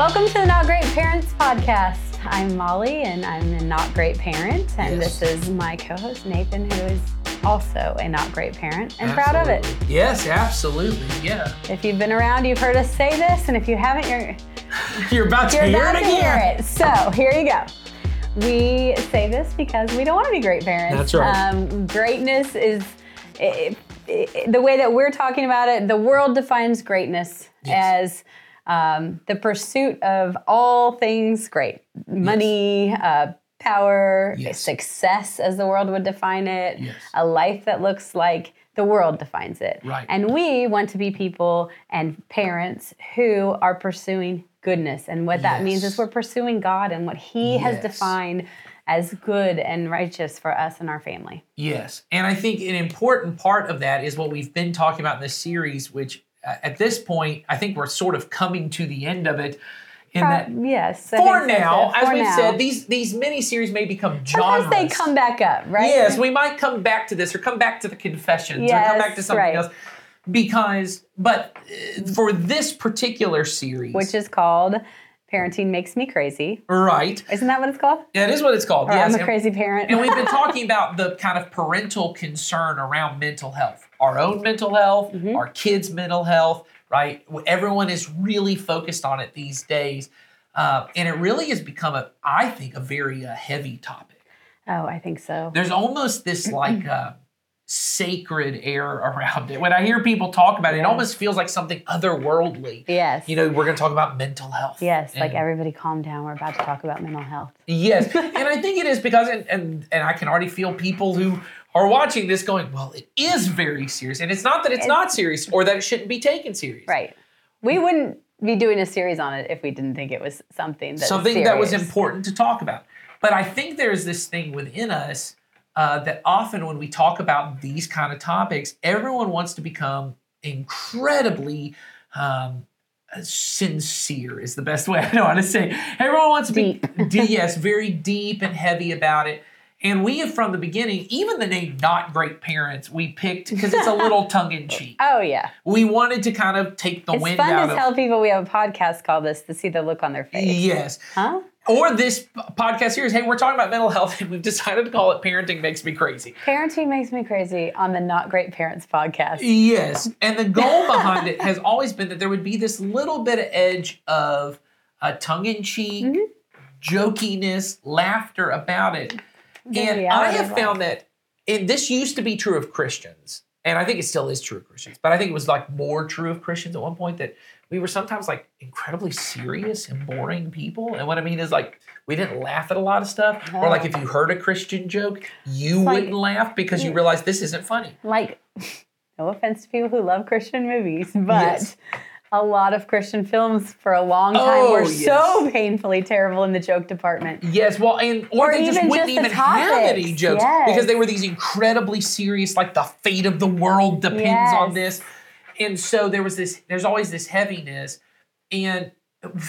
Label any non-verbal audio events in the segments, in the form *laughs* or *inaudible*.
Welcome to the Not Great Parents podcast. I'm Molly and I'm a not great parent. And Yes. this is my co host Nathan, who is also a not great parent and proud of it. Yes, absolutely. Yeah. If you've been around, you've heard us say this. And if you haven't, you're, *laughs* You're about to you're hear about it to hear it. So here you go. We say this because we don't want to be great parents. That's right. Um, greatness is i i the way that we're talking about it. The world defines greatness as um, the pursuit of all things great money, uh, power, Yes. success, as the world would define it, Yes. a life that looks like the world defines it. Right. And we want to be people and parents who are pursuing goodness. And what that means is we're pursuing God and what He has defined as good and righteous for us and our family. Yes. And I think an important part of that is what we've been talking about in this series, which at this point, I think we're sort of coming to the end of it. In that, yes. For think so, now, as For we've now. said, these these mini series may become genres. Sometimes they come back up, right? Yes, we might come back to this or come back to the confessions or come back to something right. else. Because, but uh, for this particular series, Which is called Parenting Makes Me Crazy. right, Isn't that what it's called? yeah, it is what it's called. Or yes, I'm a and- crazy parent. and we've been *laughs* talking about the kind of parental concern around mental health, our own mental health, Mm-hmm. our kids' mental health, right? Everyone is really focused on it these days. Uh, and it really has become a, I think, a very uh, heavy topic. oh, I think so. There's almost this *clears throat* like uh, sacred air around it. When I hear people talk about it, it almost feels like something otherworldly. Yes. You know, we're going to talk about mental health. Yes, like everybody calm down. We're about to talk about mental health. Yes, *laughs* and I think it is because, and, and and I can already feel people who are watching this going, well, it is very serious, and it's not that it's, not serious or that it shouldn't be taken serious. Right. We wouldn't be doing a series on it if we didn't think it was something that Something that was important to talk about. But I think there's this thing within us uh, that often when we talk about these kind of topics, everyone wants to become incredibly. Um, sincere is the best way *laughs* I know how to say. it. Everyone wants to be d- yes, very deep and heavy about it. And we have from the beginning, even the name "Not Great Parents," we picked because it's a little *laughs* tongue in cheek. Oh yeah, We wanted to kind of take the it's wind fun out to of tell people we have a podcast called this to see the look on their face. yes. Huh? Or this podcast series. Hey, we're talking about mental health, and we've decided to call it "Parenting Makes Me Crazy." Parenting makes me crazy on the Not Great Parents podcast. Yes, and the goal *laughs* behind it has always been that there would be this little bit of edge of a tongue in cheek, mm-hmm. jokiness, laughter about it. And I have found that, and this used to be true of Christians, and I think it still is true of Christians, but I think it was like more true of Christians at one point that we were sometimes like incredibly serious and boring people. And what I mean is like we didn't laugh at a lot of stuff, or uh-huh. like if you heard a Christian joke, you like- wouldn't laugh because you realized this isn't funny. Like, *laughs* no offense to people who love Christian movies, but Yes. A lot of Christian films for a long time Oh, were yes. so painfully terrible in the joke department. Yes, well, and or, Or they just wouldn't just even have any jokes yes. because they were these incredibly serious, like the fate of the world depends on this, and so there was this. There's always this heaviness, and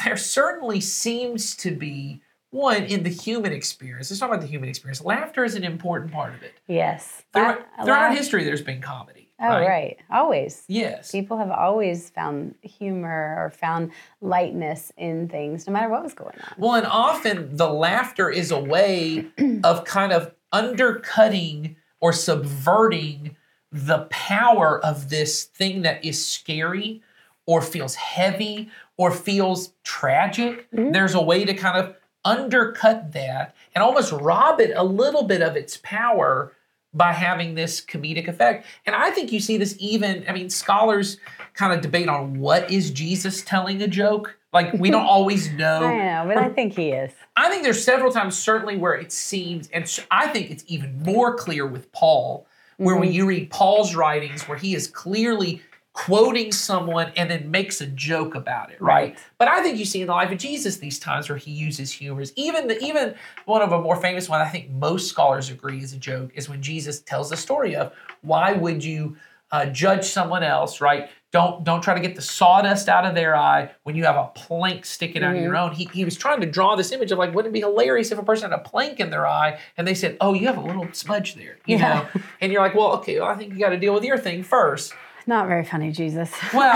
there certainly seems to be one in the human experience. Let's talk about the human experience. Laughter is an important part of it. Yes. Throughout, throughout history, there's been comedy. Oh, right. Always. Yes. People have always found humor or found lightness in things, no matter what was going on. Well, and often the laughter is a way *clears throat* of kind of undercutting or subverting the power of this thing that is scary or feels heavy or feels tragic. Mm-hmm. There's a way to kind of undercut that and almost rob it a little bit of its power by having this comedic effect. And I think you see this even, I mean, scholars kind of debate on what is Jesus telling a joke? Like, we don't *laughs* always know. I know, but I think he is. I think there's several times, certainly, where it seems, and I think it's even more clear with Paul, where when mm-hmm. you read Paul's writings, where he is clearly quoting someone and then makes a joke about it, right? Right. But I think you see in the life of Jesus these times where he uses humors. Even the, even one of a more famous one, I think most scholars agree is a joke, is when Jesus tells the story of why would you uh, judge someone else, right? Don't don't try to get the sawdust out of their eye when you have a plank sticking out of your own. He, he was trying to draw this image of like, wouldn't it be hilarious if a person had a plank in their eye and they said, "Oh, you have a little smudge there," you Yeah. know? And you're like, "Well, okay, well, I think you got to deal with your thing first. Not very funny, Jesus. *laughs* Well.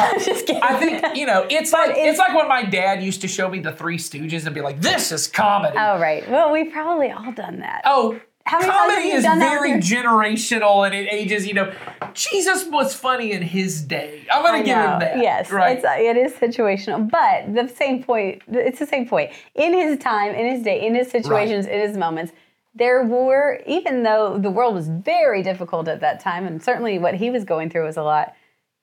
I think you know it's like it's, it's- like when my dad used to show me the Three Stooges and be like, "This is comedy." Oh, right. Well, we've probably all done that. Oh, How many times have comedy is very generational and it ages. You know, Jesus was funny in his day. I'm gonna I give him that. Yes, right. it's, uh, it is situational, but the same point. It's the same point. In his time, in his day, in his situations, in his moments, there were even though the world was very difficult at that time, and certainly what he was going through was a lot.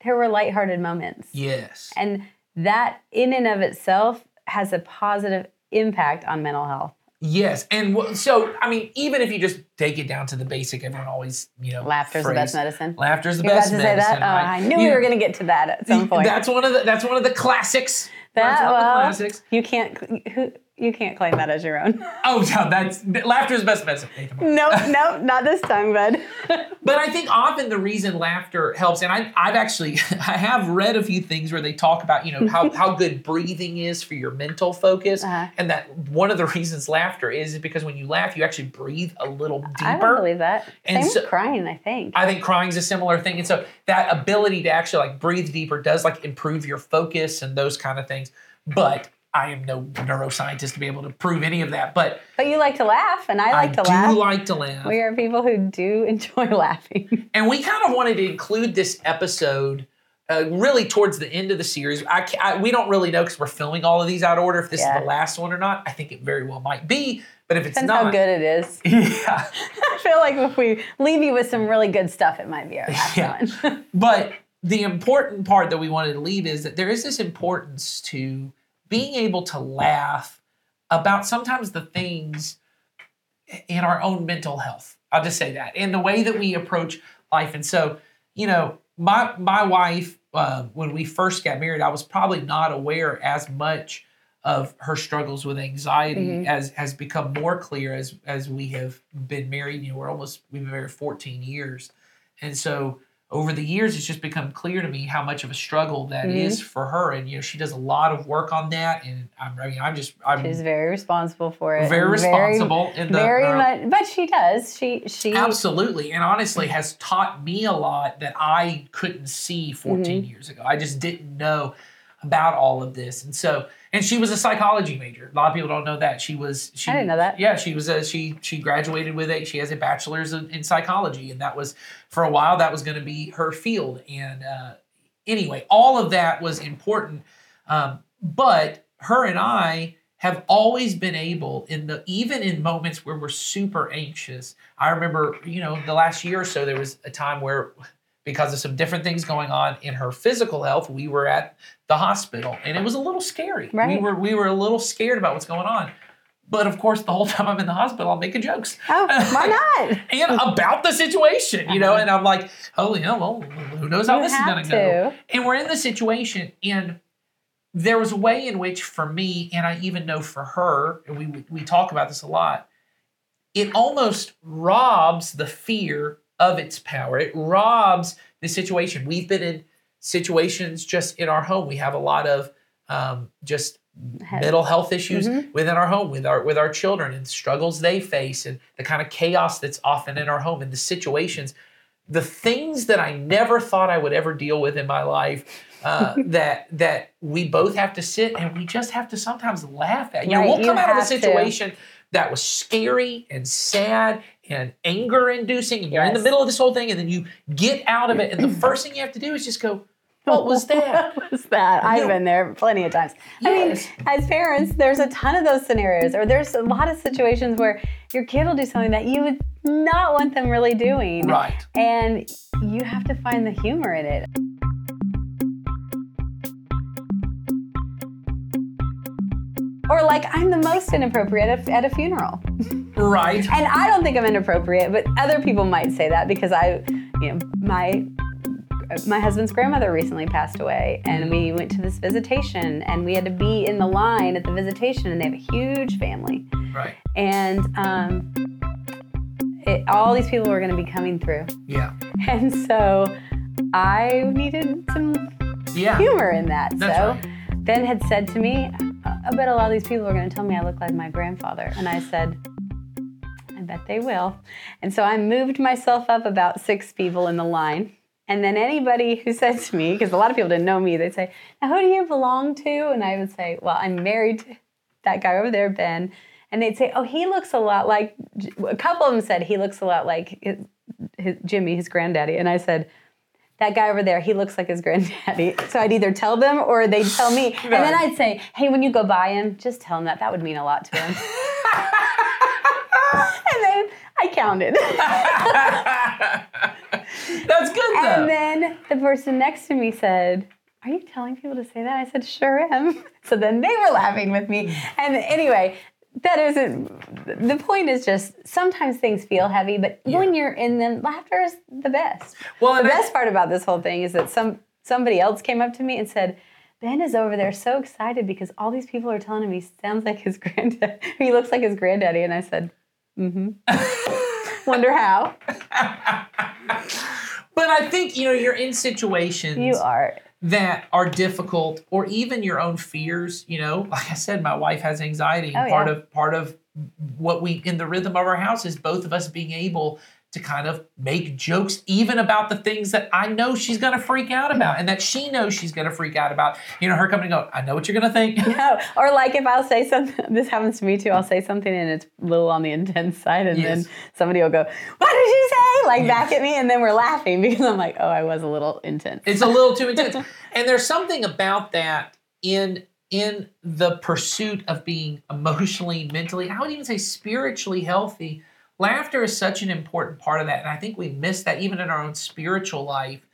There were lighthearted moments, yes. and that in and of itself has a positive impact on mental health. Yes, and w- so I mean, even if you just take it down to the basic, everyone always you know Laughter's the best phrase, medicine. Laughter's the You're about best to say medicine. that? Oh, right? I knew You we know, were going to get to that at some *laughs* point. That's one of the that's one of the classics. that's that one of the classics. you can't who, you can't claim that as your own. *laughs* Oh no, that's laughter is best medicine. Hey, no, nope, nope, not this time, bud. *laughs* But I think often the reason laughter helps, and I, I've actually *laughs* I have read a few things where they talk about you know how, how good breathing is for your mental focus, Uh-huh. and that one of the reasons laughter is, is because when you laugh, you actually breathe a little deeper. I don't believe that. And Same so- with crying, I think. I think crying's a similar thing. And so that ability to actually like breathe deeper does like improve your focus and those kind of things. But I am no neuroscientist to be able to prove any of that. But but you like to laugh, and I like I to do laugh. like to laugh. we are people who do *laughs* enjoy laughing. And we kind of wanted to include this episode uh, really towards the end of the series. I, ca- I we don't really know because we're filming all of these out of order if this Yeah. is the last one or not. I think it very well might be. But if it's Depends not, how good it is. *laughs* yeah. *laughs* I feel like if we leave you with some really good stuff, it might be our last Yeah. one. But the important part that we wanted to leave is that there is this importance to being able to laugh about sometimes the things in our own mental health. I'll just say that, and the way that we approach life. And so, you know, my my wife, uh, when we first got married, I was probably not aware as much of her struggles with anxiety as has become more clear as as we have been married. You know, we're almost we've been married 14 years, and so over the years, it's just become clear to me how much of a struggle that is for her. And you know, she does a lot of work on that, and I'm, I mean, I'm just I'm She's very responsible for it. very responsible in the Very uh, much, but she does. She she Absolutely. And honestly has taught me a lot that I couldn't see 14 Mm-hmm. years ago. I just didn't know about all of this. And so and she was a psychology major. A lot of people don't know that. She was she I didn't know that. Yeah, she was a she she graduated with a she has a bachelor's in, in psychology and that was for a while that was going to be her field and uh anyway, all of that was important. Um, but her and I have always been able in the even in moments where we're super anxious. I remember, you know, the last year or so there was a time where because of some different things going on in her physical health, we were at the hospital and it was a little scary. We were we were a little scared about what's going on. But of course, the whole *laughs* time I'm in the hospital, I'm making jokes. Oh, why *laughs* not? and about the situation, you know, and I'm like, oh yeah, well, who knows how You this is gonna go. And we're in the situation, and there was a way in which, for me, and I even know for her, and we we talk about this a lot, it almost robs the fear of its power. It robs the situation. We've been in situations just in our home. We have a lot of um, just mental health issues Mhm. within our home with our with our children and struggles they face and the kind of chaos that's often in our home and the situations the things that I never thought I would ever deal with in my life uh, *laughs* that that we both have to sit and we just have to sometimes laugh at. You know, we'll come out of a have to. situation that was scary and sad and anger inducing and you're in the middle of this whole thing and then you get out of it and the *clears throat* first thing you have to do is just go, what was that? *laughs* What was that? I've been there plenty of times. Yes. I mean, as parents, there's a ton of those scenarios, or there's a lot of situations where your kid will do something that you would not want them really doing. right. And you have to find the humor in it. Or like I'm the most inappropriate at, at a funeral. Right. And I don't think I'm inappropriate, but other people might say that because I, you know, my my husband's grandmother recently passed away, and we went to this visitation, and we had to be in the line at the visitation, and they have a huge family, Right. and um, it, all these people were going to be coming through, Yeah. and so I needed some Yeah. humor in that. That's so right. Ben had said to me, I bet a lot of these people are going to tell me I look like my grandfather. And I said, I bet they will. And so I moved myself up about six people in the line. And then anybody who said to me, because a lot of people didn't know me, they'd say, Now, who do you belong to? And I would say, Well, I'm married to that guy over there, Ben. And they'd say, Oh, he looks a lot like, a couple of them said he looks a lot like his, his, Jimmy, his granddaddy. And I said, that guy over there, he looks like his granddaddy. So I'd either tell them or they'd tell me. *laughs* And then I'd say, hey, when you go by him, just tell him that. That would mean a lot to him. *laughs* and then I counted. *laughs* That's good though. And then the person next to me said, Are you telling people to say that? I said, Sure am. So then they were laughing with me. And anyway, that isn't the point is just sometimes things feel heavy but yeah. when you're in them laughter is the best. Well the best I, part about this whole thing is that some somebody else came up to me and said ben is over there so excited because all these people are telling him he sounds like his *laughs* granddad he looks like his granddaddy. And i said mm-hmm. *laughs* Wonder how. But i think you know you're in situations you are that are difficult or even your own fears you know like i said my wife has anxiety oh, part yeah. of part of what we in the rhythm of our house is both of us being able to kind of make jokes even about the things that I know she's going to freak out about and that she knows she's going to freak out about. You know, her coming and go, I know what you're going to think. *laughs* No. Or like if I'll say something, *laughs* this happens to me too, I'll say something and it's a little on the intense side and yes. then somebody will go, what did you say? Like yes. back at me and then we're laughing *laughs* because I'm like, oh, I was a little intense. It's a little too intense. and there's something about that in in the pursuit of being emotionally, mentally, I would even say spiritually healthy laughter is such an important part of that. And I think we miss that even in our own spiritual life,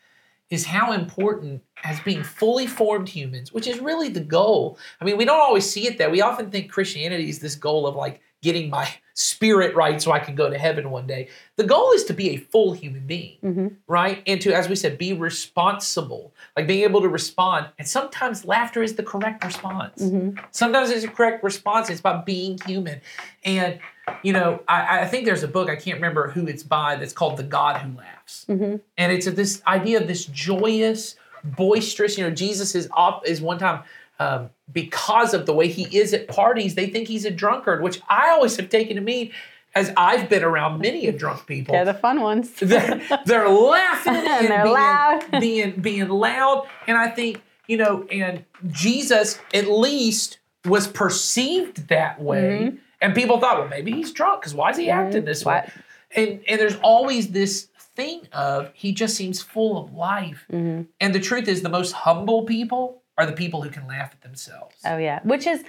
is how important as being fully formed humans, which is really the goal. I mean, we don't always see it that. We often think Christianity is this goal of like getting my spirit right so I can go to heaven one day. The goal is to be a full human being, mm-hmm. right? And to, as we said, be responsible, like being able to respond. And sometimes laughter is the correct response. Mm-hmm. Sometimes it's a correct response. It's about being human. And, you know, I, I, think there's a book, I can't remember who it's by, that's called The God Who Laughs. Mm-hmm. And it's a, this idea of this joyous, boisterous, you know, Jesus is off is one time um, because of the way he is at parties, they think he's a drunkard, which I always have taken to mean as I've been around many of drunk people. They're the fun ones. *laughs* they're, they're laughing *laughs* and, and they're being, loud. *laughs* being being loud. And I think, you know, and Jesus at least was perceived that way. Mm-hmm. And people thought, well, maybe he's drunk because why is he mm-hmm. acting this what? way? And and there's always this thing of he just seems full of life. Mm-hmm. And the truth is, the most humble people are the people who can laugh at themselves. Oh yeah, which is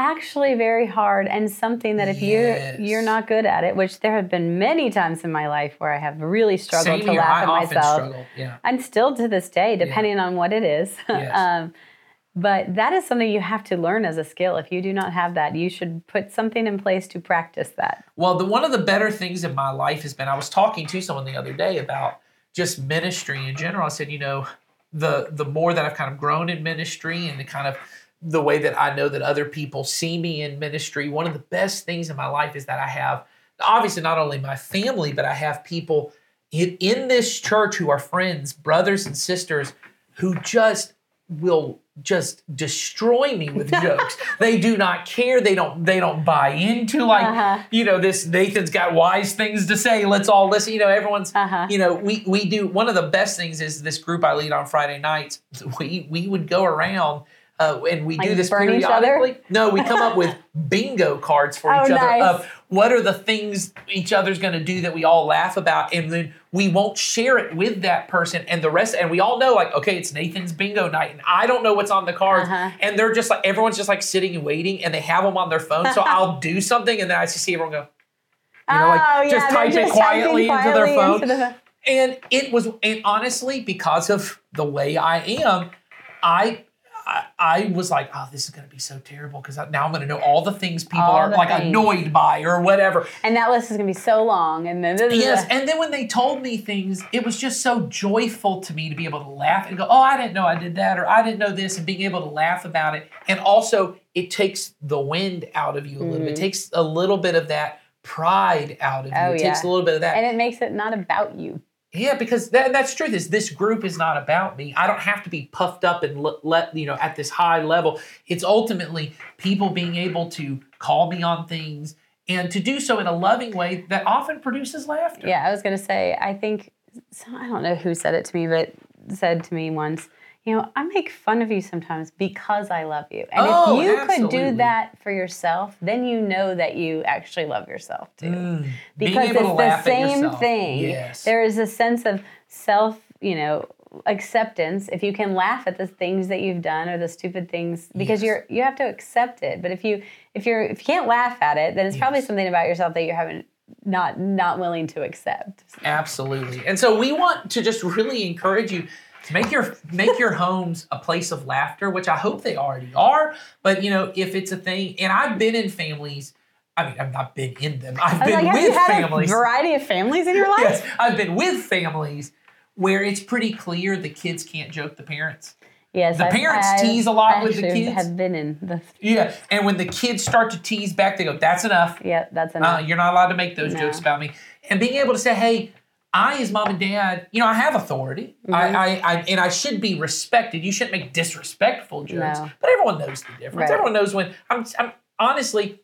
actually very hard and something that if yes. you you're not good at it, which there have been many times in my life where I have really struggled Same to laugh I at myself. Struggle. Yeah. And still to this day, depending yeah. on what it is. *laughs* Yes. um, but that is something you have to learn as a skill. If you do not have that, you should put something in place to practice that. Well, the one of the better things in my life has been I was talking to someone the other day about just ministry in general. I said, you know, the the more that I've kind of grown in ministry and the kind of the way that I know that other people see me in ministry, one of the best things in my life is that I have obviously not only my family, but I have people in, in this church who are friends, brothers and sisters who just will just destroy me with *laughs* jokes. they do not care. They don't they don't buy into like uh-huh. you know this Nathan's got wise things to say. Let's all listen. You know everyone's uh-huh. you know we we do one of the best things is this group I lead on Friday nights. *laughs* We we would go around uh, and we like do this periodically. No, we come up with *laughs* bingo cards for oh, each other nice. of what are the things each other's going to do that we all laugh about, and then we won't share it with that person and the rest. And we all know, like, okay, it's Nathan's bingo night, and I don't know what's on the cards, uh-huh. and they're just like everyone's just like sitting and waiting, and they have them on their phone. So *laughs* I'll do something, and then I just see everyone go, you know, like oh, just yeah, type just it quietly, into their phone. Into the... And it was, and honestly, because of the way I am, I I, I was like, oh, this is going to be so terrible because now I'm going to know all the things people all are like things. annoyed by or whatever. And that list is going to be so long. And then yes, and then when they told me things, it was just so joyful to me to be able to laugh and go, oh, I didn't know I did that or I didn't know this, and being able to laugh about it. And also, it takes the wind out of you a little mm-hmm. bit. It mm-hmm. takes a little bit of that pride out of you. Oh, it yeah. takes a little bit of that. And it makes it not about you. Yeah, because that, that's truth. Is this group is not about me. I don't have to be puffed up and let, you know at this high level. It's ultimately people being able to call me on things and to do so in a loving way that often produces laughter. Yeah, I was going to say, I think I don't know who said it to me, but said to me once, you know, I make fun of you sometimes because I love you. And Oh, if you could do that for yourself, then you know that you actually love yourself too. Mm, Because it's the same thing. Yes. There is a sense of self, you know, acceptance if you can laugh at the things that you've done or the stupid things because Yes. you're you have to accept it but if you if you're if you can't laugh at it then it's probably something about yourself that you haven't not not willing to accept Absolutely. And so we want to just really encourage you make your make your homes a place of laughter, which I hope they already are. But you know, if it's a thing, and I've been in families. I mean, I've not been in them. I've been like, with families. a variety of families in your *laughs* life? yes, I've been with families where it's pretty clear the kids can't joke the parents. Yes, The parents tease a lot I with the kids. Have been in the Yeah, and when the kids start to tease back, they go, "That's enough. yeah, that's Uh, enough. you're not allowed to make those No. jokes about me." And being able to say, "Hey, I, as mom and dad, you know, I have authority. Mm-hmm. I, I, I, and I should be respected. You shouldn't make disrespectful jokes. No. But everyone knows the difference. Right. Everyone knows when. I'm, I'm honestly,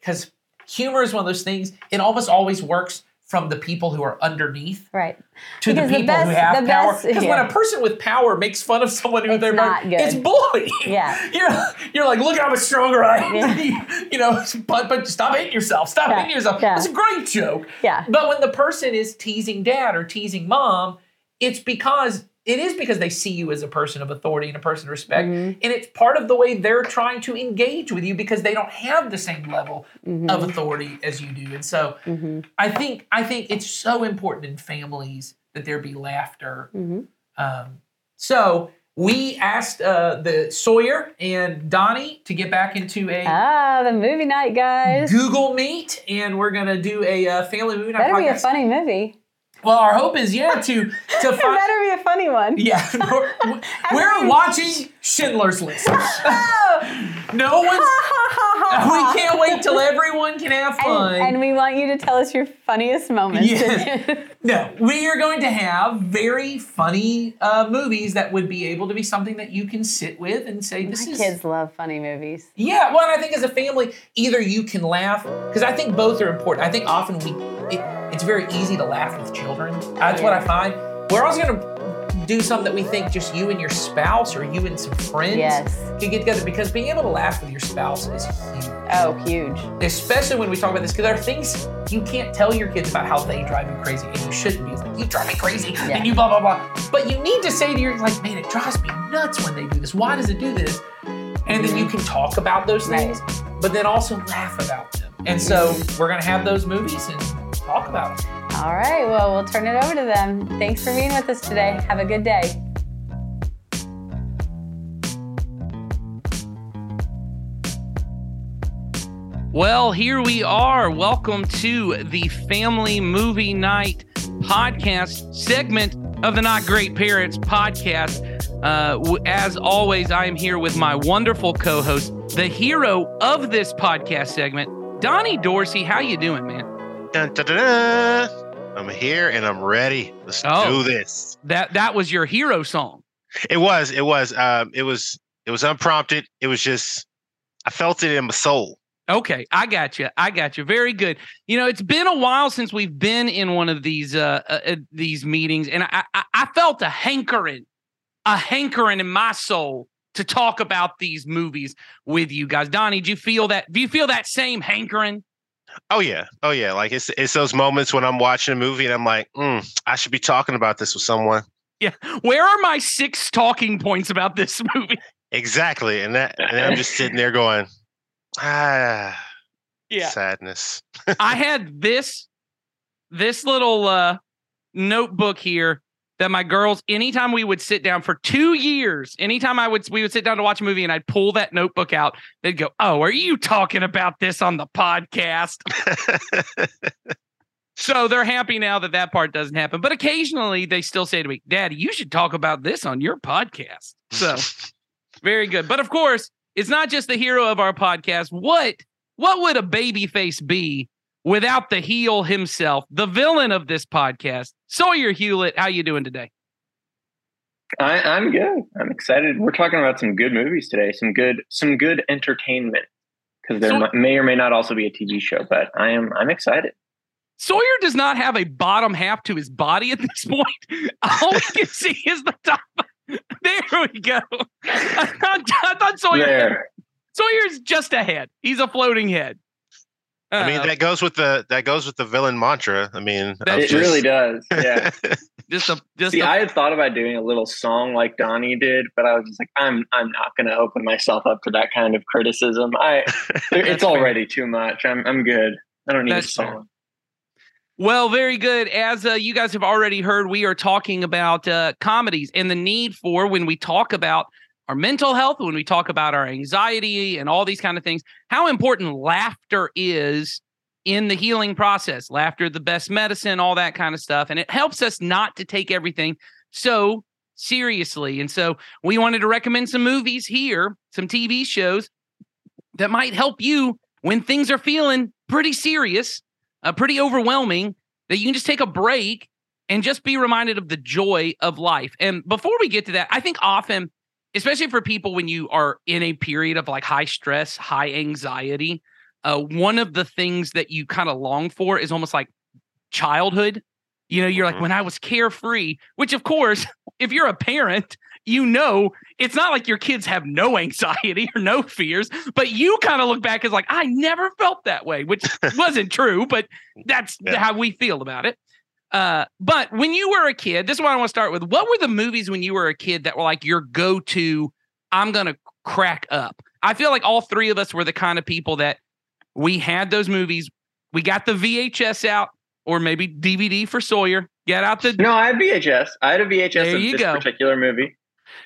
because humor is one of those things. It almost always works from the people who are underneath right. to Because the the people who have the power. Because yeah. when a person with power makes fun of someone who they're not good. it's bullying. Yeah. *laughs* you're you're like, look how much stronger I am. Yeah. you. know, but but stop hitting yourself. Stop Yeah. hitting yourself. Yeah. It's a great joke. Yeah. But when the person is teasing dad or teasing mom, it's because it is because they see you as a person of authority and a person of respect. Mm-hmm. And it's part of the way they're trying to engage with you because they don't have the same level Mm-hmm. of authority as you do. And so I think I think it's so important in families that there be laughter. Mhm. Um, so we asked uh, the Sawyer and Donnie to get back into a Ah, the movie night, guys. Google Meet, and we're gonna do a uh, family movie night Better be a funny movie. Well, our hope is yeah to to *laughs* It find. better be a funny one. Yeah, *laughs* we're, we're watching Schindler's List. Oh! *laughs* No one's. We can't wait till everyone can have fun. And, and we want you to tell us your funniest moments. Yes. No, we are going to have very funny uh, movies that would be able to be something that you can sit with and say, "This My is." kids love funny movies. Yeah, well, and I think as a family, either you can laugh because I think both are important. I think often we, it, it's very easy to laugh with children. That's what I find. We're also going to do something that we think just you and your spouse or you and some friends Yes. can get together because being able to laugh with your spouse is huge Oh, huge. especially when we talk about this, because there are things you can't tell your kids about how they drive you crazy, and you shouldn't be. It's like, you drive me crazy, Yeah. and you blah, blah, blah. But you need to say to your, like, man, it drives me nuts when they do this. Why does it do this? And then you can talk about those Right. things, but then also laugh about them. And so mm-hmm. we're going to have those movies and talk about. All right. Well, we'll turn it over to them. Thanks for being with us today. Have a good day. Well, here we are. Welcome to the Family Movie Night podcast segment of the Not Great Parents podcast. Uh, as always, I am here with my wonderful co-host, the hero of this podcast segment, Donnie Dorsey. How you doing, man? Dun. I'm here and I'm ready. Let's Oh. do this. That that was your hero song. It was, it was, um, it was, it was unprompted. It was just, I felt it in my soul. Okay, I got you. I got you. Very good. You know, it's been a while since we've been in one of these uh, uh uh, these meetings, and I, I I felt a hankering, a hankering in my soul to talk about these movies with you guys. Donnie, do you feel that? Do you feel that same hankering? Oh yeah, oh yeah. Like it's it's those moments when I'm watching a movie and I'm like, mm, I should be talking about this with someone. Yeah, where are my six talking points about this *laughs* movie? Exactly, and that and then I'm just sitting there going, ah, yeah, sadness. I had this this little uh notebook here that my girls anytime we would sit down for 2 years anytime I would we would sit down to watch a movie and I'd pull that notebook out they'd go oh are you talking about this on the podcast? *laughs* So they're happy now that that part doesn't happen but occasionally they still say to me daddy you should talk about this on your podcast. So very good. But of course it's not just the hero of our podcast. What what would a baby face be without the heel himself, the villain of this podcast, Sawyer Hewlett? How you doing today? I, I'm good. I'm excited. We're talking about some good movies today. Some good, some good entertainment. Because there So- may or may not also be a TV show, but I am I'm excited. Sawyer does not have a bottom half to his body at this point. *laughs* All we can see is the top. *laughs* There we go. *laughs* I thought, I thought Sawyer There. Sawyer's just a head. He's a floating head. I mean, Uh, that goes with the that goes with the villain mantra. I mean, That- It just- really does. Yeah. *laughs* just a just See, a, I had thought about doing a little song like Donnie did, but I was just like, I'm I'm not going to open myself up to that kind of criticism. I *laughs* it's fair. already too much. I'm I'm good. I don't need That's a fair. song. Well, very good. As uh, you guys have already heard, we are talking about uh, comedies and the need for when we talk about our mental health, when we talk about our anxiety and all these kind of things, how important laughter is in the healing process. Laughter, the best medicine, all that kind of stuff. And it helps us not to take everything so seriously. And so we wanted to recommend some movies here, some TV shows that might help you when things are feeling pretty serious uh, pretty overwhelming that you can just take a break and just be reminded of the joy of life. And before we get to that, I think often, especially for people when you are in a period of like high stress, high anxiety, uh, one of the things that you kind of long for is almost like childhood. You know, you're like, Mhm. when I was carefree, which of course, *laughs* if you're a parent, you know it's not like your kids have no *laughs* anxiety or no fears, but you kind of look back as like, I never felt that way, which *laughs* wasn't true, but that's Yeah. how we feel about it. Uh, but when you were a kid, this is what I want to start with. What were the movies when you were a kid that were like your go to? I'm going to crack up. I feel like all three of us were the kind of people that we had those movies. We got the VHS out, or maybe DVD for Sawyer. Get out the No, I had VHS. I had a VHS There of you this go. particular movie.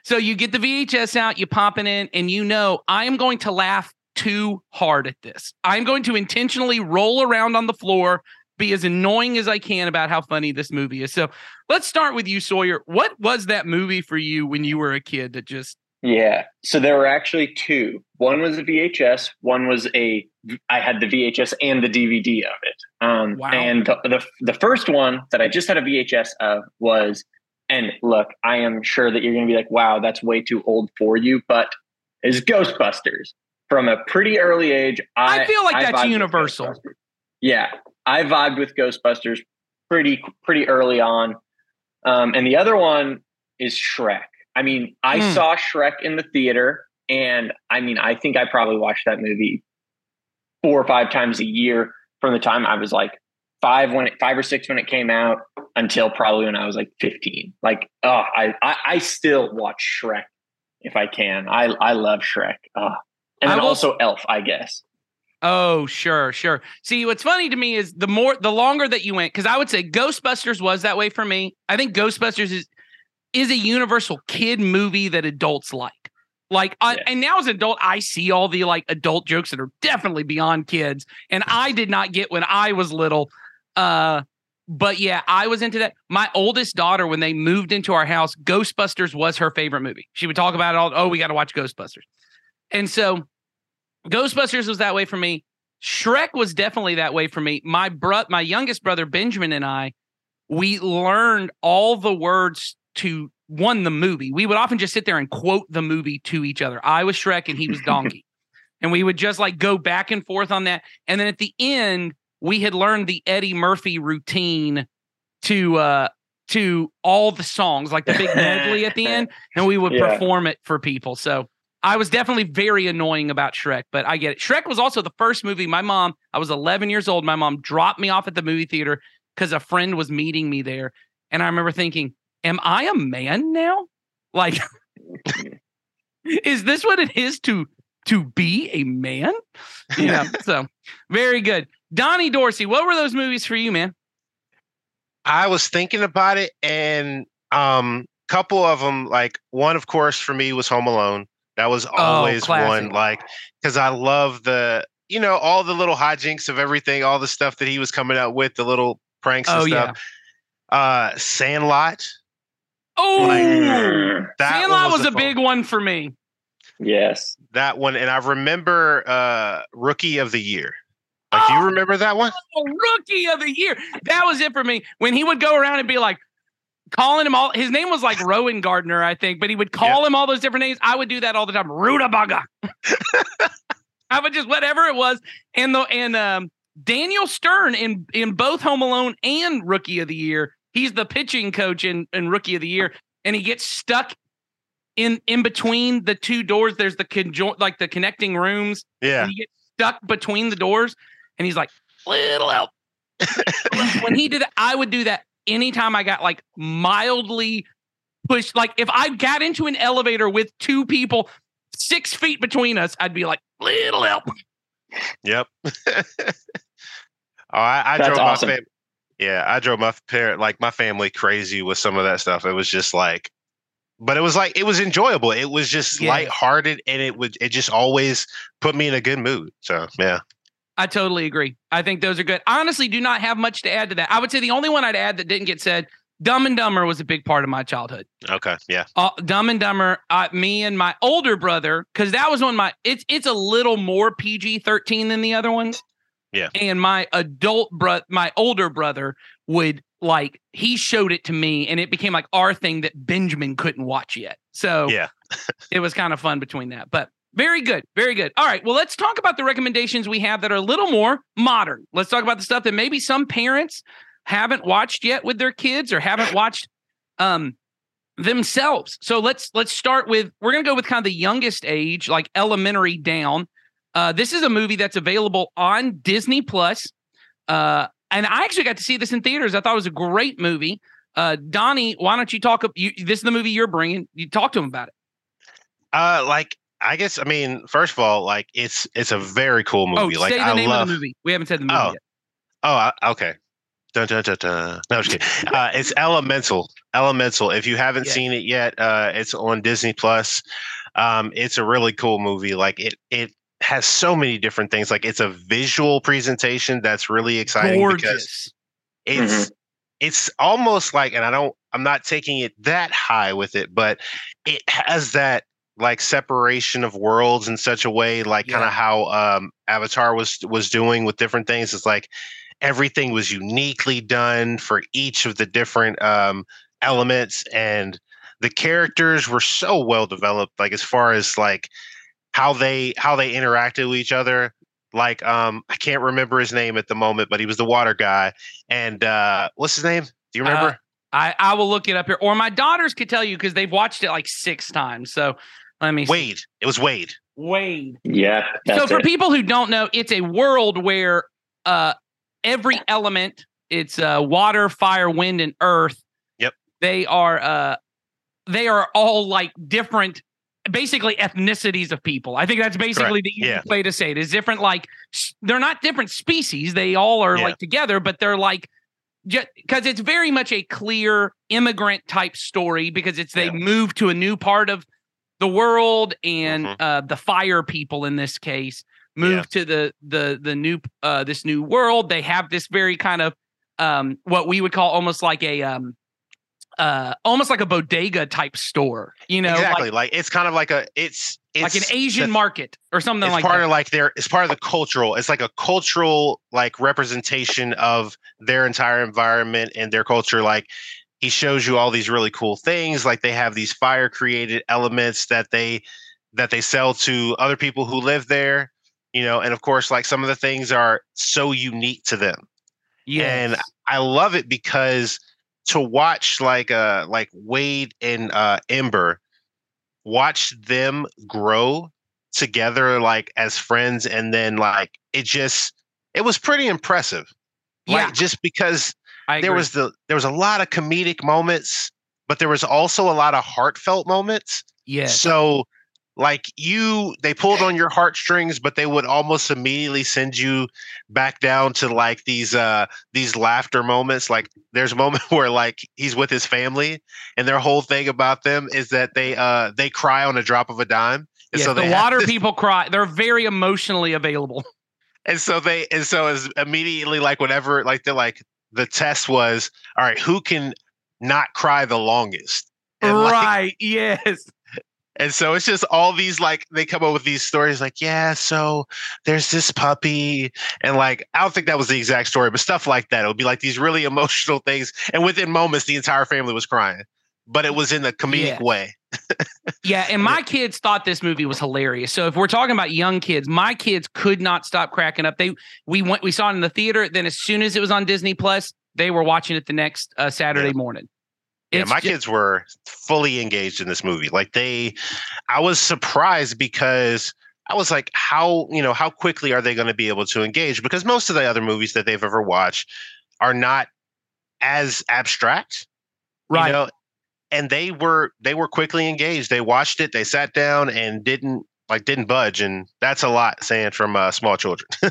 So you get the VHS out, you pop it in, and you know I am going to laugh too hard at this. I'm going to intentionally roll around on the floor, be as annoying as I can about how funny this movie is. So let's start with you, Sawyer. What was that movie for you when you were a kid that just Yeah. So there were actually two. One was a VHS. One was a. I had the VHS and the DVD of it. Um, Wow. And the, the the first one that I just had a VHS of was. And look, I am sure that you're going to be like, "Wow, that's way too old for you," but is Ghostbusters from a pretty early age. I, I feel like that's universal. Yeah, I vibed with Ghostbusters pretty pretty early on. Um, and the other one is Shrek. I mean, I Hmm. saw Shrek in the theater, and I mean, I think I probably watched that movie four or five times a year from the time I was like five when it, five or six when it came out until probably when I was like fifteen. Like, oh, I I, I still watch Shrek if I can. I I love Shrek. Oh. And then will- also Elf, I guess. Oh, sure, sure. See, what's funny to me is the more the longer that you went, because I would say Ghostbusters was that way for me. I think Ghostbusters is is a universal kid movie that adults like. Like, I, and now as an adult, I see all the like adult jokes that are definitely beyond kids, and I did not get when I was little. Uh, but yeah, I was into that. My oldest daughter, when they moved into our house, Ghostbusters was her favorite movie. She would talk about it all. Oh, we got to watch Ghostbusters, and so Ghostbusters was that way for me. Shrek was definitely that way for me. My bro, my youngest brother Benjamin and I, we learned all the words to one the movie. We would often just sit there and quote the movie to each other. I was Shrek and he was *laughs* Donkey, and we would just like go back and forth on that. And then at the end, we had learned the Eddie Murphy routine to uh to all the songs, like the big *laughs* medley at the end, and we would Yeah. perform it for people. So I was definitely very annoying about Shrek, but I get it. Shrek was also the first movie my mom, I was 11 years old. My mom dropped me off at the movie theater because a friend was meeting me there. And I remember thinking, Am I a man now? Like, *laughs* is this what it is to to be a man? You know, *laughs* so very good. Donnie Dorsey, what were those movies for you, man? I was thinking about it, and um, couple of them, like one, of course, for me was Home Alone. That was always classic. one, like because I love the, you know, all the little hijinks of everything, all the stuff that he was coming out with, the little pranks and Oh, yeah. stuff. Uh, Sandlot. Oh, Mm, That Sandlot was, the a fun- big one for me. yes. That one, and I remember uh, Rookie of the Year. Like, do Oh! you remember that one? Oh, rookie of the year. That was it for me. When he would go around and be like, calling him all his name was like Rowengartner, I think, but he would call him all those different names. I would do that all the time. Rutabaga. *laughs* I would just whatever it was. And the and um Daniel Stern in in both Home Alone and Rookie of the Year. He's the pitching coach in, in Rookie of the Year, and he gets stuck in in between the two doors. There's the conjoint like the connecting rooms. Yeah. He gets stuck between the doors, and he's like, "Little help." *laughs* when he did that, I would do that anytime I got like mildly pushed. Like if I got into an elevator with two people six feet between us, I'd be like, "Little help." Yep. *laughs* oh, I, I That's drove awesome. my fam- yeah, I drove my parent like my family crazy with some of that stuff. It was just like but it was like it was enjoyable. It was just Yeah. lighthearted and it would it just always put me in a good mood. So yeah. I totally agree. I think those are good. I honestly do not have much to add to that. I would say the only one I'd add that didn't get said, Dumb and Dumber was a big part of my childhood. Okay. Yeah. Uh, Dumb and Dumber, uh, me and my older brother, because that was one of my. It's it's a little more PG thirteen than the other ones. Yeah. And my adult brother, my older brother, would like he showed it to me, and it became like our thing that Benjamin couldn't watch yet. So Yeah. *laughs* it was kind of fun between that. But very good, very good. All right, well, let's talk about the recommendations we have that are a little more modern. Let's talk about the stuff that maybe some parents haven't watched yet with their kids or haven't watched um themselves. So let's let's start with we're gonna go with kind of the youngest age, like elementary down. Uh, this is a movie that's available on Disney Plus. Uh, and I actually got to see this in theaters. I thought it was a great movie. Uh, Donnie, why don't you talk? You, this is the movie you're bringing. You talk to him about it. Uh like I guess I mean first of all like it's it's a very cool movie. oh, like say the I name love of the movie. We haven't said the movie Oh. yet. Oh, I- okay. Dun, dun, dun, dun. No, I'm just kidding. Uh, it's Elemental. Elemental. If you haven't Yes. seen it yet, uh, it's on Disney Plus. Um, it's a really cool movie. Like it, it has so many different things. Like it's a visual presentation that's really exciting because Gorgeous. it's it's almost like, and I don't, I'm not taking it that high with it, but it has that like separation of worlds in such a way, like kind of how um, Avatar was was doing with different things. It's like everything was uniquely done for each of the different um, elements, and the characters were so well developed. Like as far as like how they how they interacted with each other like um I can't remember his name at the moment, but he was the water guy. And uh what's his name? Do you Uh, remember? I, I will look it up here. Or my daughters could tell you because they've watched it like six times. So let me see. Wade. It was Wade. Wade. Yeah. So for it. people who don't know, it's a world where uh every element, it's uh water, fire, wind, and earth. Yep. They are uh they are all like different basically ethnicities of people. I think that's basically the easiest Yeah. way to say it. Is different like they're not different species. They all are Yeah. like together, but they're like just because it's very much a clear immigrant type story because it's they Yeah. move to a new part of the world and Mhm. uh the fire people in this case move to the the the new uh this new world they have this very kind of um what we would call almost like a um uh almost like a bodega type store you know exactly. like, Like, it's kind of like a it's it's like an asian the- market or something It's like part that of like their it's part of the cultural, it's like a cultural like representation of their entire environment and their culture. Like he shows you all these really cool things. Like they have these fire created elements that they that they sell to other people who live there. You know, and of course, like some of the things are so unique to them. yeah and I love it because to watch like uh like Wade and uh Ember watch them grow together like as friends and then like it just it was pretty impressive. yeah Like just because I there agree. was the there was a lot of comedic moments, but there was also a lot of heartfelt moments. Yeah. So like you they pulled on your heartstrings but they would almost immediately send you back down to like these uh these laughter moments like there's a moment *laughs* where like he's with his family and their whole thing about them is that they uh they cry on a drop of a dime and yes, so the *laughs* water people cry they're very emotionally available and so they and so it's immediately like whenever like they're like the test was all right who can not cry the longest And, *laughs* like, right yes And so it's just all these like they come up with these stories like, yeah, so there's this puppy. And like, I don't think that was the exact story, but stuff like that. It would be like these really *laughs* emotional things. And within moments, the entire family was crying, but it was in a comedic Yes. way. Yeah, and my kids thought this movie was hilarious. So if we're talking about young kids, my kids could not stop cracking up. They we went we saw it in the theater. Then as soon as it was on Disney Plus, they were watching it the next uh, Saturday Yeah. morning. Yeah, my ju- kids were fully engaged in this movie. Like they, I was surprised because I was like, how you know how quickly are they going to be able to engage? Because most of the other movies that they've ever watched are not as abstract, right. You know, and they were they were quickly engaged. They watched it, they sat down and didn't like didn't budge, and that's a lot saying from uh, small children. *laughs*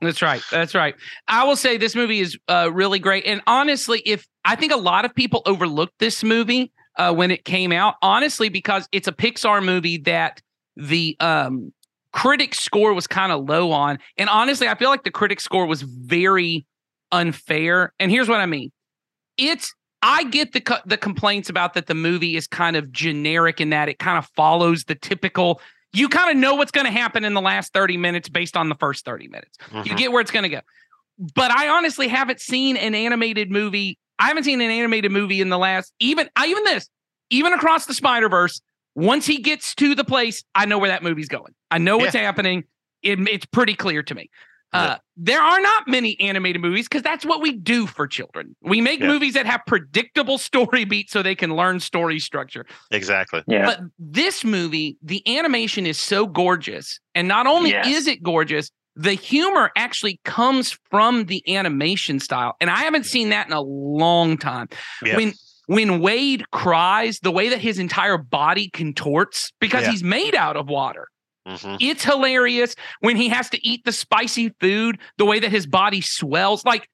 That's right. That's right. I will say this movie is uh, really great. And honestly, if I think a lot of people overlooked this movie uh, when it came out, honestly, because it's a Pixar movie that the um, critic score was kind of low on. And honestly, I feel like the critic score was very unfair. And here's what I mean it's, I get the co- the complaints about that the movie is kind of generic in that it kind of follows the typical you kind of know what's going to happen in the last 30 minutes based on the first 30 minutes. You Mhm. get where it's going to go. But I honestly haven't seen an animated movie. I haven't seen an animated movie in the last even I even this even across the Spider Verse. Once he gets to the place, I know where that movie's going. I know what's happening. It, it's pretty clear to me. Uh, there are not many animated movies because that's what we do for children. We make Yeah. movies that have predictable story beats so they can learn story structure. exactly. Yeah. But this movie, the animation is so gorgeous. And not only Yes. is it gorgeous, the humor actually comes from the animation style. And I haven't seen that in a long time. Yeah. When when Wade cries, the way that his entire body contorts because Yeah. he's made out of water. Hmm It's hilarious when he has to eat the spicy food, the way that his body swells. Like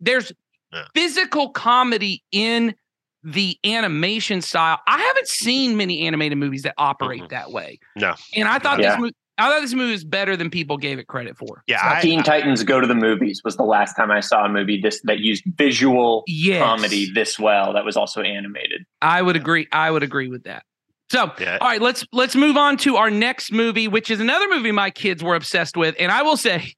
there's Yeah. physical comedy in the animation style. I haven't seen many animated movies that operate Mhm. that way. No. And I thought Yeah. this movie I thought this movie was better than people gave it credit for. Yeah, So- I- Teen Titans Go to the Movies was the last time I saw a movie this that used visual yes, comedy this well that was also animated. I would agree. I would agree with that. So Yeah. all right, let's let's move on to our next movie, which is another movie my kids were obsessed with. And I will say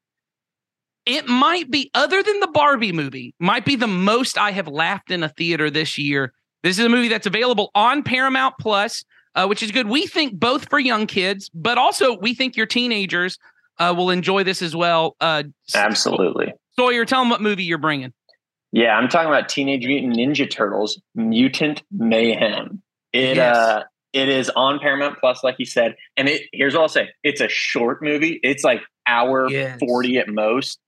it might be, other than the Barbie movie, might be the most I have laughed in a theater this year. This is a movie that's available on Paramount Plus, uh, which is good. We think both for young kids, but also we think your teenagers uh, will enjoy this as well. Uh, Absolutely. Sawyer, tell them what movie you're bringing. Yeah, I'm talking about Teenage Mutant Ninja Turtles: Mutant Mayhem. It Yes. uh it is on Paramount Plus, like you said. And it here's what I'll say: it's a short movie. It's like hour Yes. forty at most,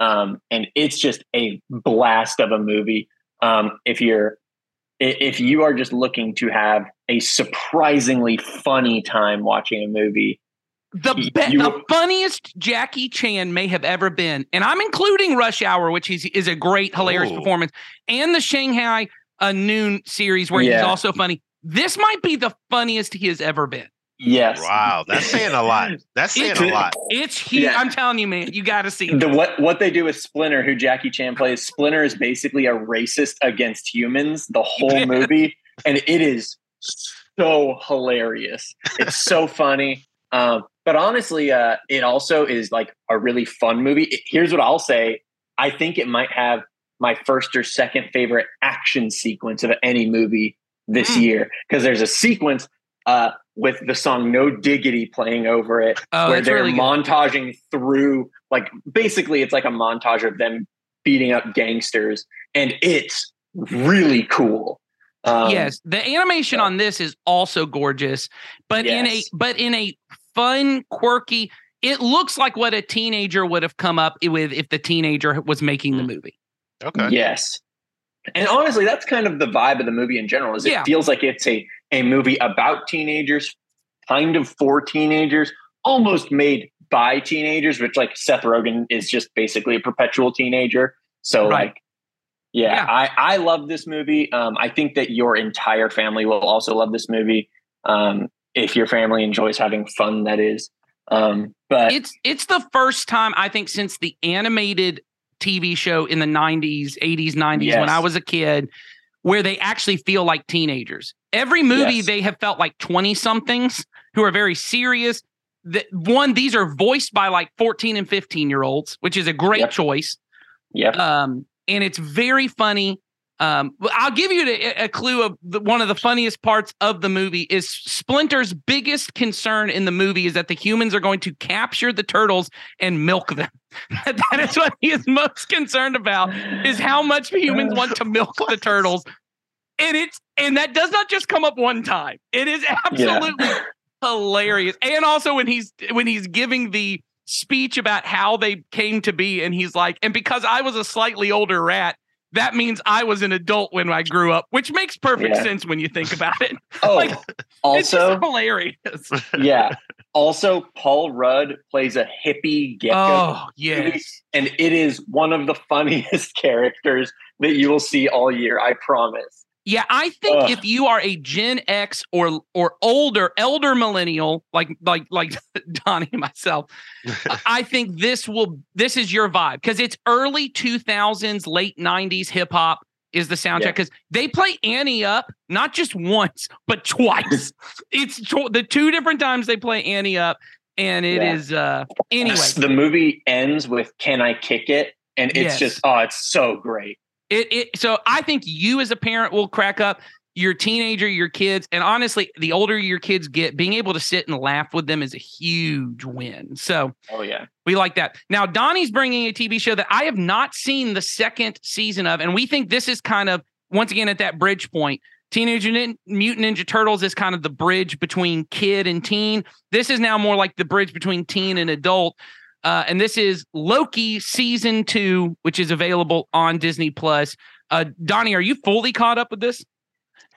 um, and it's just a blast of a movie. Um, if you're if you are just looking to have a surprisingly funny time watching a movie, The be- the funniest Jackie Chan may have ever been, and I'm including Rush Hour, which is is a great, hilarious Ooh. performance, and the Shanghai uh, Noon series where he's also funny. This might be the funniest he has ever been. yes, Wow, that's saying a lot. That's saying It's- a lot. It's he. Yeah. I'm telling you, man, you got to see. the what what they do with Splinter, who Jackie Chan plays, Splinter is basically a racist against humans the whole Yes. *laughs* movie, and it is so hilarious. It's so *laughs* funny. Um, but honestly, uh, it also is like a really fun movie. It- here's what I'll say: I think it might have my first or second favorite action sequence of any movie this Mm. year because there's a sequence uh, with the song "No Diggity" playing over it Oh, where they're really good. montaging through like basically it's like a montage of them beating up gangsters and it's really cool um, yes, the animation on this is also gorgeous, but in a but in a fun, quirky. It looks like what a teenager would have come up with if the teenager was making the Mm. movie. Okay. yes and honestly that's kind of the vibe of the movie in general is it Yeah. feels like it's a a movie about teenagers kind of for teenagers almost made by teenagers which like seth rogen is just basically a perpetual teenager so Right. like yeah, Yeah. I, I love this movie. Um, I think that your entire family will also love this movie. Um, if your family enjoys having fun, that is. Um, but it's it's the first time I think since the animated TV show in the 90s, 80s, 90s when I was a kid where they actually feel like teenagers. Every movie Yes. they have felt like 20 somethings who are very serious. The, one these are voiced by like 14 and 15 year olds, which is a great Yep. choice. Yeah. Um and it's very funny. Um, I'll give you a, a clue of the, one of the funniest parts of the movie is Splinter's biggest concern in the movie is that the humans are going to capture the turtles and milk them. *laughs* that is what he is most concerned about is how much humans want to milk the turtles. And it's and that does not just come up one time. It is absolutely *laughs* hilarious. And also when he's when he's giving the speech about how they came to be and he's like and because I was a slightly older rat that means I was an adult when I grew up, which makes perfect Yeah. sense when you think about it. *laughs* Oh, Like, it's also, just hilarious. *laughs* yeah. Also, Paul Rudd plays a hippie gecko. Oh, yes. and it is one of the funniest *laughs* characters that you will see all year. I promise. Yeah, I think Ugh. if you are a Gen X or or older, elder millennial, like like like *laughs* Donnie and myself, *laughs* I- think this will this is your vibe because it's early 2000s, late 90s hip hop is the soundtrack Yeah. because they play Ante Up not just once but twice. *laughs* it's tw- the two different times they play Ante Up, and it Yeah. is uh anyway. the movie ends with "Can I kick it?" and it's Yes. just oh, it's so great. It, it so I think you as a parent will crack up your teenager, your kids, and honestly, the older your kids get, being able to sit and laugh with them is a huge win. So Oh yeah, we like that. Now Donnie's bringing a TV show that I have not seen the second season of, and we think this is kind of once again at that bridge point. Teenage Mutant Mutant Ninja Turtles is kind of the bridge between kid and teen. This is now more like the bridge between teen and adult. Uh, and this is Loki season two, which is available on Disney Plus. Uh, Donnie, are you fully caught up with this?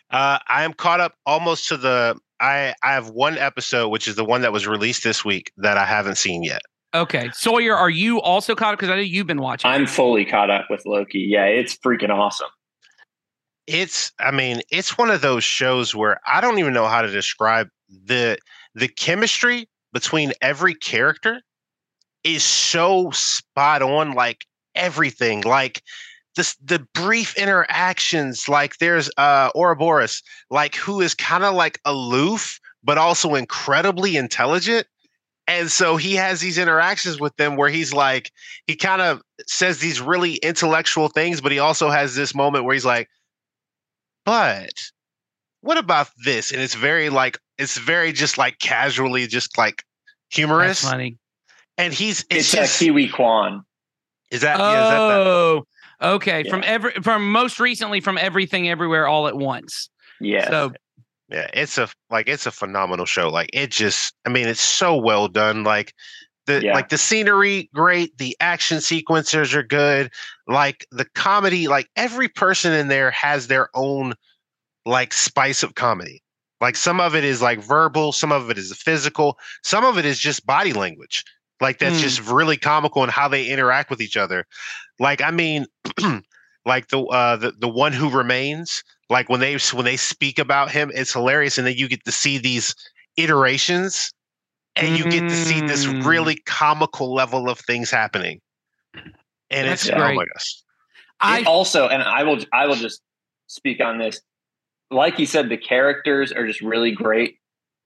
Uh, I am caught up almost to the. I I have one episode, which is the one that was released this week that I haven't seen yet. Okay, Sawyer, are you also caught up? Because I know you've been watching. I'm fully caught up with Loki. Yeah, it's freaking awesome. It's. I mean, it's one of those shows where I don't even know how to describe the the chemistry between every character is so spot on. Like everything, like this the brief interactions. Like there's uh Ouroboros, like who is kind of like aloof but also incredibly intelligent. And so he has these interactions with them where he's like, he kind of says these really intellectual things, but he also has this moment where he's like, but what about this? And it's very like, it's very just like casually, just like That's humorous. funny. And he's, it's, It's, uh, just, Ke Huy Quan. is that, yeah, is that the, Oh, okay. Yeah. From every from most recently from everything everywhere all at once. Yeah. So yeah, it's a, like, it's a phenomenal show. Like it just, I mean, it's so well done. Like, the Yeah. like the scenery great the action sequences are good like the comedy like every person in there has their own like spice of comedy like some of it is like verbal some of it is physical some of it is just body language like that's Mm. just really comical in how they interact with each other like i mean *clears throat* like the uh the, the one who remains like when they when they speak about him it's hilarious and then you get to see these iterations and you get to see this Mm. really comical level of things happening and That's it's oh my gosh I It also, and I will, I will just speak on this. Like you said, the characters are just really great.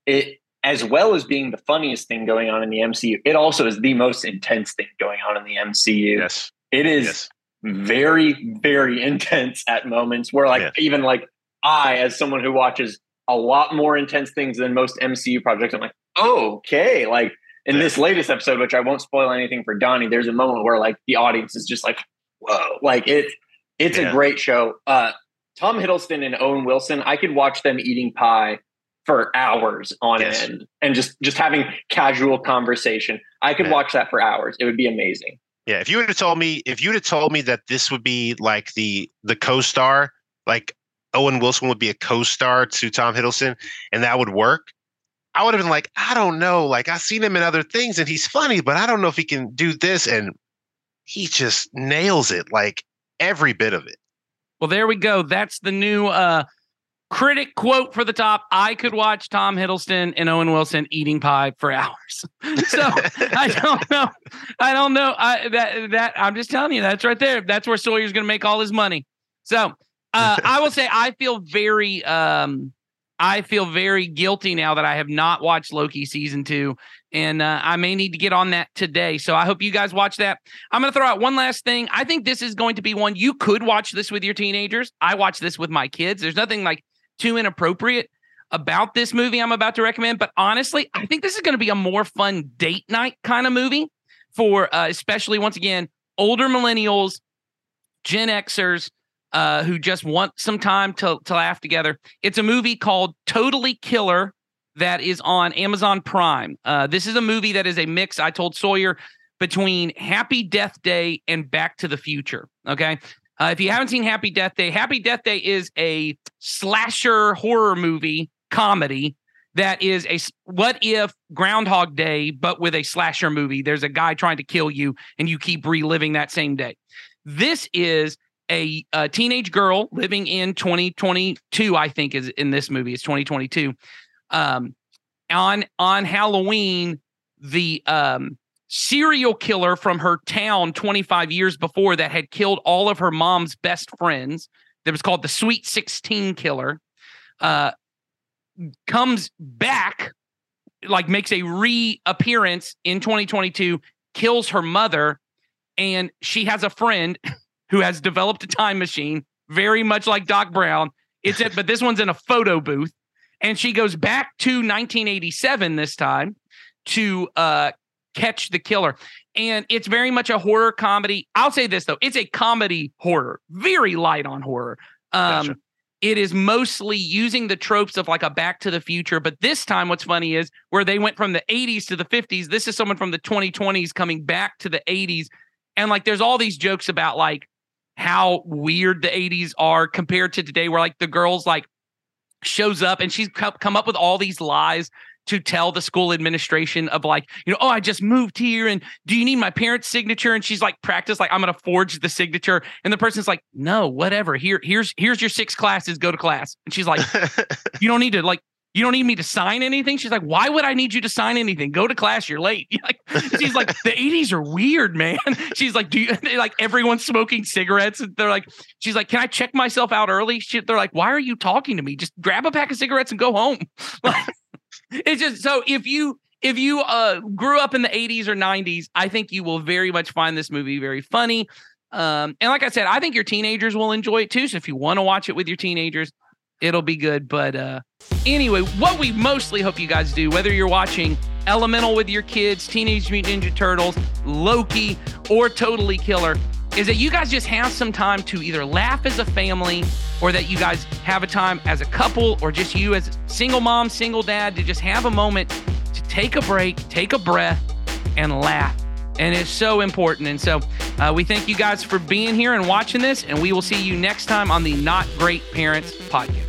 It, as well as being the funniest thing going on in the MCU, it also is the most intense thing going on in the MCU. yes It is yes very, very intense at moments where, like, Yeah. even like I, as someone who watches a lot more intense things than most MCU projects, I'm like, oh, okay. Like in Yeah. this latest episode, which I won't spoil anything for Donnie, there's a moment where like the audience is just like, whoa, like it, it's Yeah. a great show. Uh, Tom Hiddleston and Owen Wilson, I could watch them eating pie for hours on Yes. end and just just having casual conversation. I could Yeah. watch that for hours. It would be amazing. Yeah, if you would have told me, if you'd have told me that this would be like the the co-star, like Owen Wilson would be a co-star to Tom Hiddleston, and that would work, I would have been like, I don't know, like I've seen him in other things, and he's *laughs* funny, but I don't know if he can do this, and he just nails it, like every bit of it. well, there we go. That's the new uh critic quote for the top. I could watch Tom Hiddleston and Owen Wilson eating pie for hours. *laughs* so I *laughs* don't know. I don't know. I that that I'm just telling you that's right there. That's where Sawyer's going to make all his money. So uh, I will say I feel very um I feel very guilty now that I have not watched Loki season two, and uh, I may need to get on that today. So I hope you guys watch that. I'm going to throw out one last thing. I think this is going to be one you could watch this with your teenagers. I watch this with my kids. There's nothing like too inappropriate about this movie I'm about to recommend, but honestly, I think this is going to be a more fun date night kind of movie for uh, especially once again older millennials, Gen Xers uh, who just want some time to, to laugh together. It's a movie called Totally Killer that is on Amazon Prime. Uh, this is a movie that is a mix, I told Sawyer, between Happy Death Day and Back to the Future. Okay. Uh, if you haven't seen Happy Death Day, Happy Death Day is a slasher horror movie comedy that is a what if Groundhog Day, but with a slasher movie. There's a guy trying to kill you and you keep reliving that same day. This is a, a, teenage girl living in 2022, I think is in this movie. It's 2022. Um, on on Halloween, the um, serial killer from her town 25 years before that had killed all of her mom's best friends. That was called the Sweet 16 Killer. Uh, comes back, like makes a reappearance in 2022, kills her mother, and she has a friend *laughs* who has developed a time machine, very much like Doc Brown. It's it, but this one's in a photo booth, and she goes back to 1987 this time to uh, catch the killer. And it's very much a horror comedy. I'll say this though, it's a comedy horror, very light on horror. Um, gotcha. It is mostly using the tropes of like a Back to the Future, but this time, what's funny is where they went from the 80s to the 50s. This is someone from the 2020s coming back to the 80s, and like there's all these jokes about like how weird the 80s are compared to today where like the girls like shows up and she's come up with all these lies to tell the school administration of like, you know, oh, I just moved here and do you need my parents' signature? And she's like, practice, like, I'm gonna forge the signature. And the person's like, no, whatever. Here, here's here's your six classes, go to class. And she's like, *laughs* you don't need to like you don't need me to sign anything. She's like, why would I need you to sign anything? Go to class. You're late. *laughs* Like, she's like, the 80s are weird, man. *laughs* She's like, do you like everyone's smoking cigarettes? And they're like, she's like, can I check myself out early? She, they're like, why are you talking to me? Just grab a pack of cigarettes and go home. It's just so if you if you uh grew up in the 80s or 90s, I think you will very much find this movie very funny. Um, and like I said, I think your teenagers will enjoy it too. So if you want to watch it with your teenagers, it'll be good. But uh, anyway, what we mostly hope you guys do, whether you're watching Elemental with your kids, Teenage Mutant Ninja Turtles, Loki, or Totally Killer, is that you guys just have some time to either laugh as a family or that you guys have a time as a couple or just you as single mom, single dad to just have a moment to take a break, take a breath, and laugh. And it's so important. And so uh, we thank you guys for being here and watching this. And we will see you next time on the Not Great Parents podcast.